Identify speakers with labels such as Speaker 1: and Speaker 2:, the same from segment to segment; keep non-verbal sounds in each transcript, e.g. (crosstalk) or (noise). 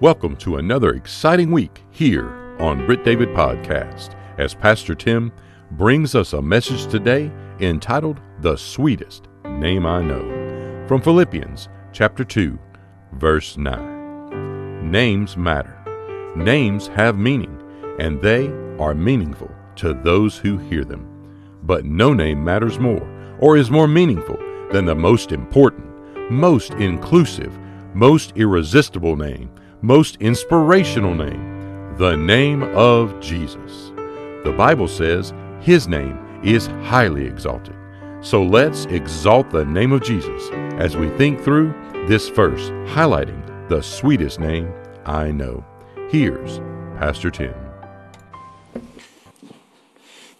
Speaker 1: Welcome to another exciting week here on Britt David Podcast as Pastor Tim brings us a message today entitled The Sweetest Name I Know from Philippians chapter 2 verse 9. Names matter. Names have meaning and they are meaningful to those who hear them. But no name matters more or is more meaningful than the most important, most inclusive, most irresistible name most inspirational name, the name of Jesus. The Bible says his name is highly exalted. So let's exalt the name of Jesus as we think through this verse highlighting the sweetest name I know. Here's Pastor Tim.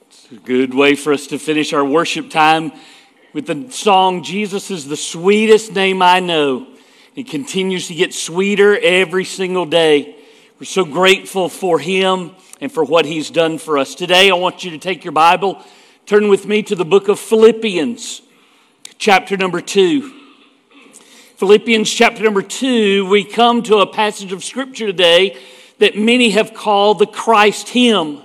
Speaker 2: It's a good way for us to finish our worship time with the song, Jesus is the sweetest name I know. It continues to get sweeter every single day. We're so grateful for Him and for what He's done for us. Today, I want you to take your Bible, turn with me to the book of Philippians, chapter number two. Philippians chapter number two, we come to a passage of Scripture today that many have called the Christ hymn.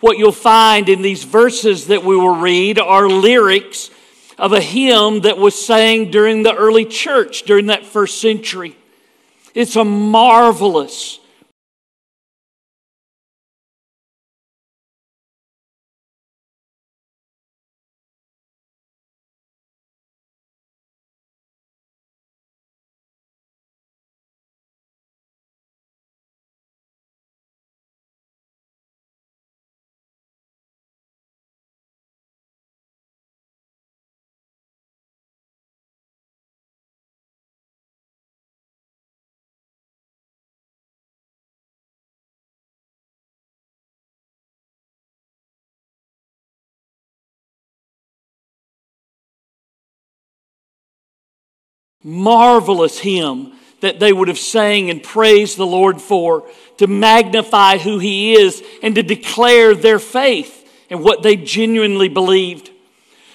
Speaker 2: What you'll find in these verses that we will read are lyrics of a hymn that was sang during the early church during that first century. It's a marvelous, marvelous hymn that they would have sang and praised the Lord for to magnify who he is and to declare their faith and what they genuinely believed.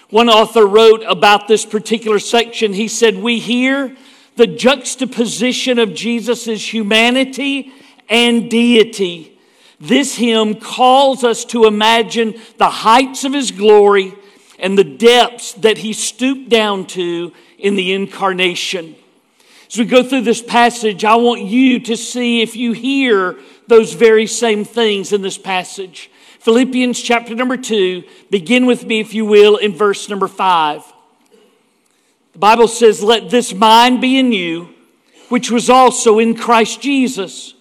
Speaker 2: One author wrote about this particular section. He said, We hear the juxtaposition of Jesus' humanity and deity. This hymn calls us to imagine the heights of his glory and the depths that he stooped down to in the incarnation. As we go through this passage, I want you to see if you hear those very same things in this passage. Philippians chapter number two, begin with me, if you will, in verse number five. The Bible says, Let this mind be in you, which was also in Christ Jesus,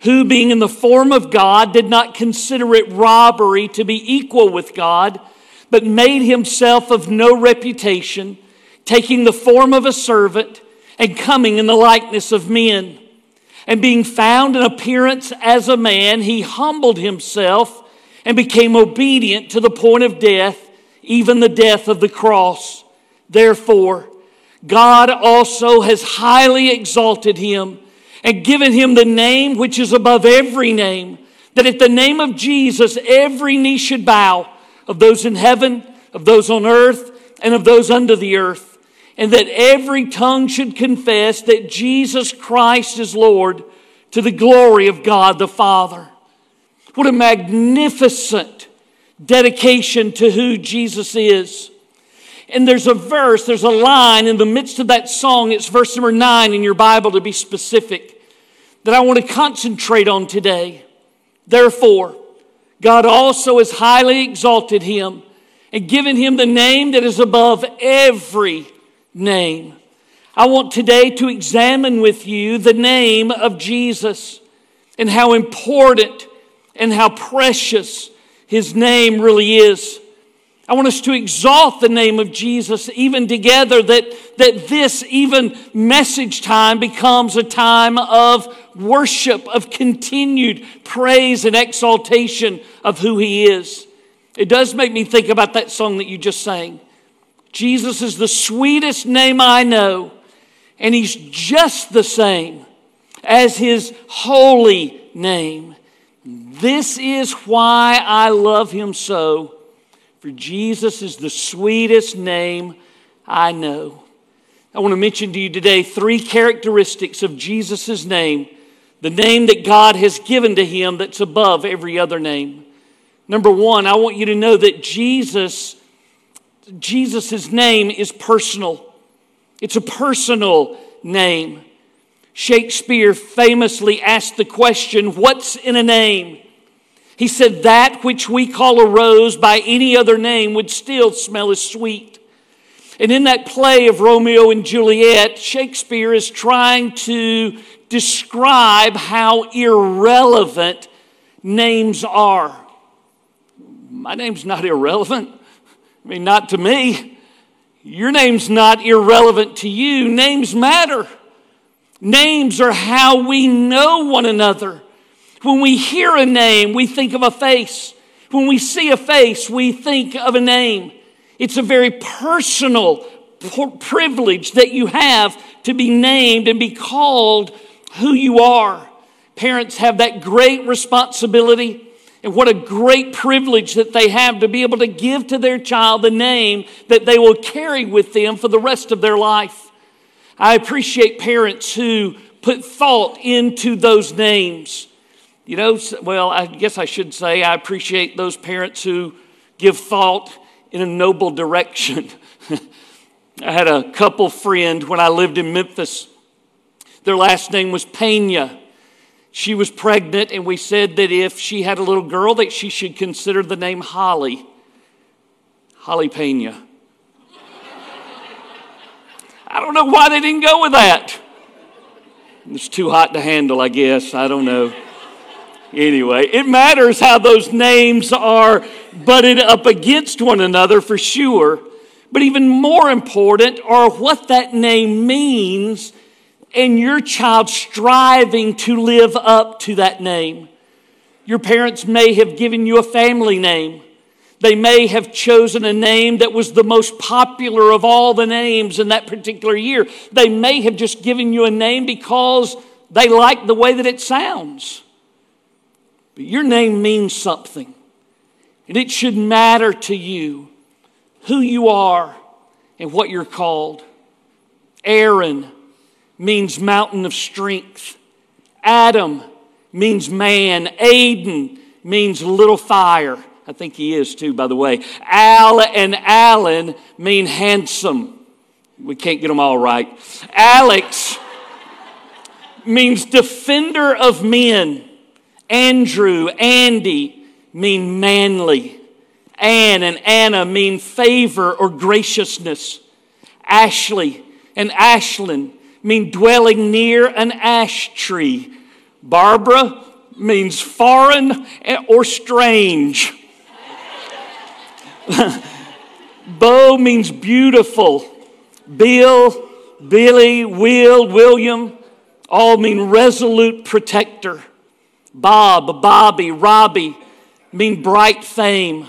Speaker 2: who, being in the form of God, did not consider it robbery to be equal with God, but made himself of no reputation taking the form of a servant and coming in the likeness of men. And being found in appearance as a man, he humbled himself and became obedient to the point of death, even the death of the cross. Therefore, God also has highly exalted him and given him the name which is above every name, that at the name of Jesus every knee should bow, of those in heaven, of those on earth, and of those under the earth and that every tongue should confess that Jesus Christ is Lord to the glory of God the Father. What a magnificent dedication to who Jesus is. And there's a verse, there's a line in the midst of that song, it's verse number nine in your Bible to be specific, that I want to concentrate on today. Therefore, God also has highly exalted him and given him the name that is above every name. I want today to examine with you the name of Jesus and how important and how precious his name really is. I want us to exalt the name of Jesus even together, that, that this even message time becomes a time of worship, of continued praise and exaltation of who he is. It does make me think about that song that you just sang. Jesus is the sweetest name I know, and he's just the same as his holy name. This is why I love him so, for Jesus is the sweetest name I know. I want to mention to you today three characteristics of Jesus' name the name that God has given to him that's above every other name. Number one, I want you to know that Jesus, Jesus' name is personal. It's a personal name. Shakespeare famously asked the question, What's in a name? He said, That which we call a rose by any other name would still smell as sweet. And in that play of Romeo and Juliet, Shakespeare is trying to describe how irrelevant names are. My name's not irrelevant. I mean, not to me. Your name's not irrelevant to you. Names matter. Names are how we know one another. When we hear a name, we think of a face. When we see a face, we think of a name. It's a very personal privilege that you have to be named and be called who you are. Parents have that great responsibility. And what a great privilege that they have to be able to give to their child the name that they will carry with them for the rest of their life. I appreciate parents who put thought into those names. You know, well, I guess I should say I appreciate those parents who give thought in a noble direction. (laughs) I had a couple friend when I lived in Memphis. Their last name was Pena. She was pregnant, and we said that if she had a little girl, that she should consider the name Holly. Holly Pena. (laughs) I don't know why they didn't go with that. It's too hot to handle, I guess. I don't know. Anyway, it matters how those names are butted up against one another for sure. But even more important are what that name means and your child striving to live up to that name. Your parents may have given you a family name. They may have chosen a name that was the most popular of all the names in that particular year. They may have just given you a name because they like the way that it sounds. But your name means something, and it should matter to you who you are and what you're called. Aaron means mountain of strength. Adam means man. Aden means little fire. I think he is too, by the way. Al and Alan mean handsome. We can't get them all right. Alex means defender of men. Andrew, Andy mean manly. Anne and Anna mean favor or graciousness. Ashley and Ashlyn mean dwelling near an ash tree. Barbara means foreign or strange. (laughs) Bo means beautiful. Bill, Billy, Will, William all mean resolute protector. Bob, Bobby, Robbie mean bright fame.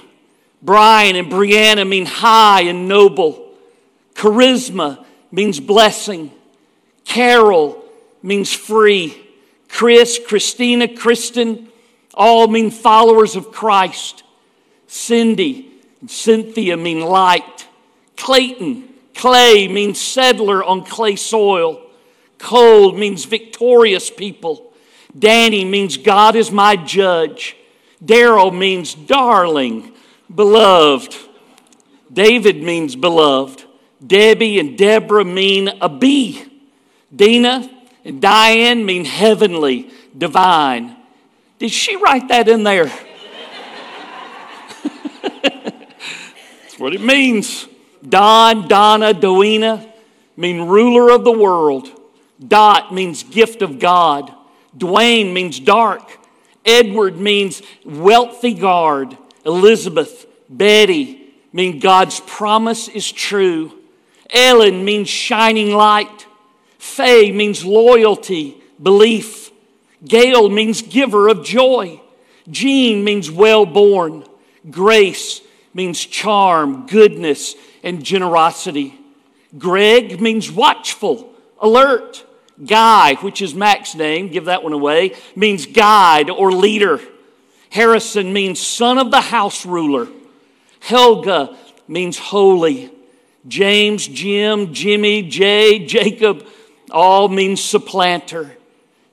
Speaker 2: Brian and Brianna mean high and noble. Charisma means blessing. Carol means free. Chris, Christina, Kristen all mean followers of Christ. Cindy and Cynthia mean light. Clayton, clay means settler on clay soil. Cold means victorious people. Danny means God is my judge. Daryl means darling beloved. David means beloved. Debbie and Deborah mean a bee. Dina and Diane mean heavenly, divine. Did she write that in there? (laughs) That's what it means. Don, Donna, Doina mean ruler of the world. Dot means gift of God. Dwayne means dark. Edward means wealthy guard. Elizabeth, Betty mean God's promise is true. Ellen means shining light. Faye means loyalty, belief. Gail means giver of joy. Jean means well born. Grace means charm, goodness, and generosity. Greg means watchful, alert. Guy, which is Mac's name, give that one away, means guide or leader. Harrison means son of the house ruler. Helga means holy. James, Jim, Jimmy, Jay, Jacob all means supplanter.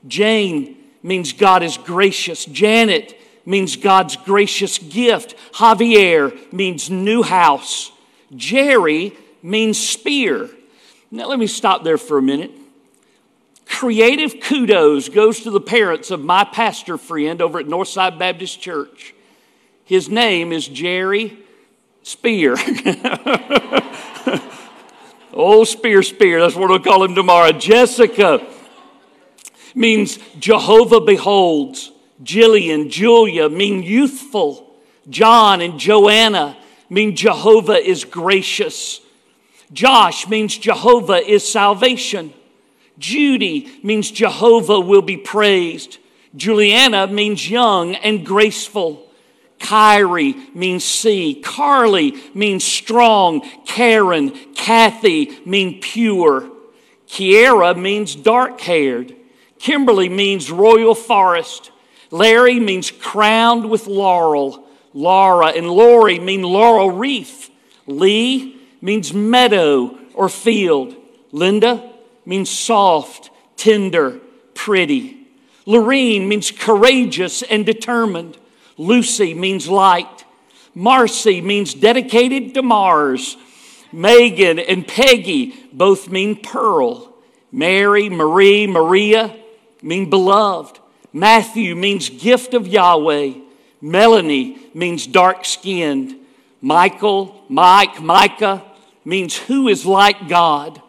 Speaker 2: Jane means God is gracious. Janet means God's gracious gift. Javier means new house. Jerry means spear. Now, let me stop there for a minute. Creative kudos goes to the parents of my pastor friend over at Northside Baptist Church. His name is Jerry Spear. (laughs) oh, Spear, Spear, that's what we'll call him tomorrow. Jessica means Jehovah beholds. Jillian, Julia mean youthful. John and Joanna mean Jehovah is gracious. Josh means Jehovah is salvation. Judy means Jehovah will be praised. Juliana means young and graceful. Kyrie means sea. Carly means strong. Karen, Kathy mean pure. Kiera means dark haired. Kimberly means royal forest. Larry means crowned with laurel. Laura and Lori mean laurel wreath. Lee means meadow or field. Linda means soft, tender, pretty. Lorene means courageous and determined. Lucy means light. Marcy means dedicated to Mars. Megan and Peggy both mean pearl. Mary, Marie, Maria mean beloved. Matthew means gift of Yahweh. Melanie means dark skinned. Michael, Mike, Micah means who is like God.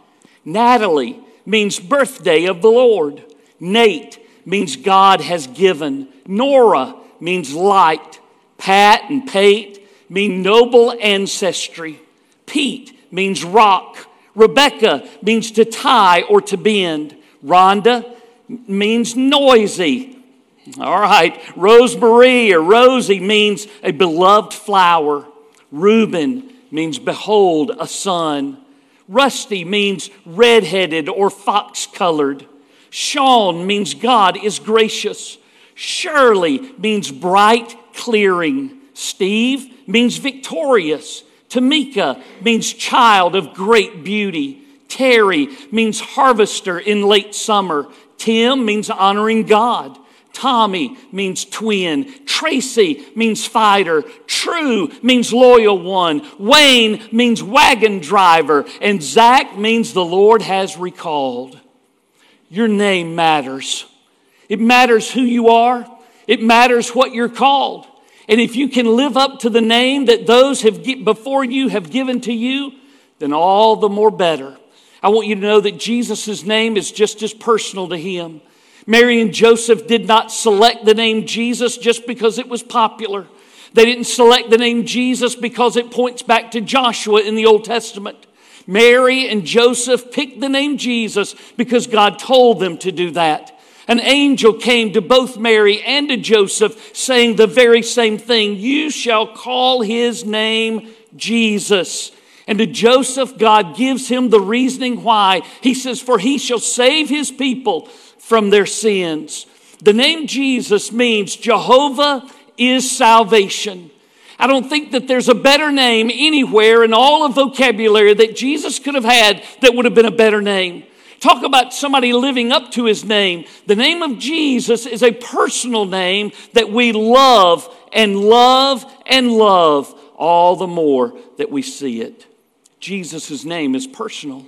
Speaker 2: Natalie means birthday of the Lord. Nate means God has given. Nora means light. Pat and Pate mean noble ancestry. Pete means rock. Rebecca means to tie or to bend. Rhonda means noisy. All right. Rosemarie or Rosie means a beloved flower. Reuben means behold a son. Rusty means redheaded or fox colored. Sean means God is gracious. Shirley means bright clearing. Steve means victorious. Tamika means child of great beauty. Terry means harvester in late summer. Tim means honoring God. Tommy means twin. Tracy means fighter. True means loyal one. Wayne means wagon driver. And Zach means the Lord has recalled. Your name matters. It matters who you are. It matters what you're called. And if you can live up to the name that those have before you have given to you, then all the more better. I want you to know that Jesus' name is just as personal to him. Mary and Joseph did not select the name Jesus just because it was popular. They didn't select the name Jesus because it points back to Joshua in the Old Testament. Mary and Joseph picked the name Jesus because God told them to do that. An angel came to both Mary and to Joseph saying the very same thing You shall call his name Jesus. And to Joseph, God gives him the reasoning why. He says, For he shall save his people from their sins. The name Jesus means Jehovah is salvation. I don't think that there's a better name anywhere in all of vocabulary that Jesus could have had that would have been a better name. Talk about somebody living up to his name. The name of Jesus is a personal name that we love and love and love all the more that we see it. Jesus' name is personal.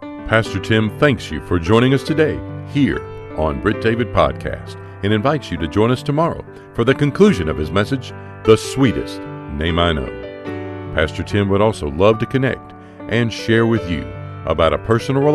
Speaker 1: Pastor Tim thanks you for joining us today here on Britt David Podcast and invites you to join us tomorrow for the conclusion of his message, The Sweetest Name I Know. Pastor Tim would also love to connect and share with you about a personal relationship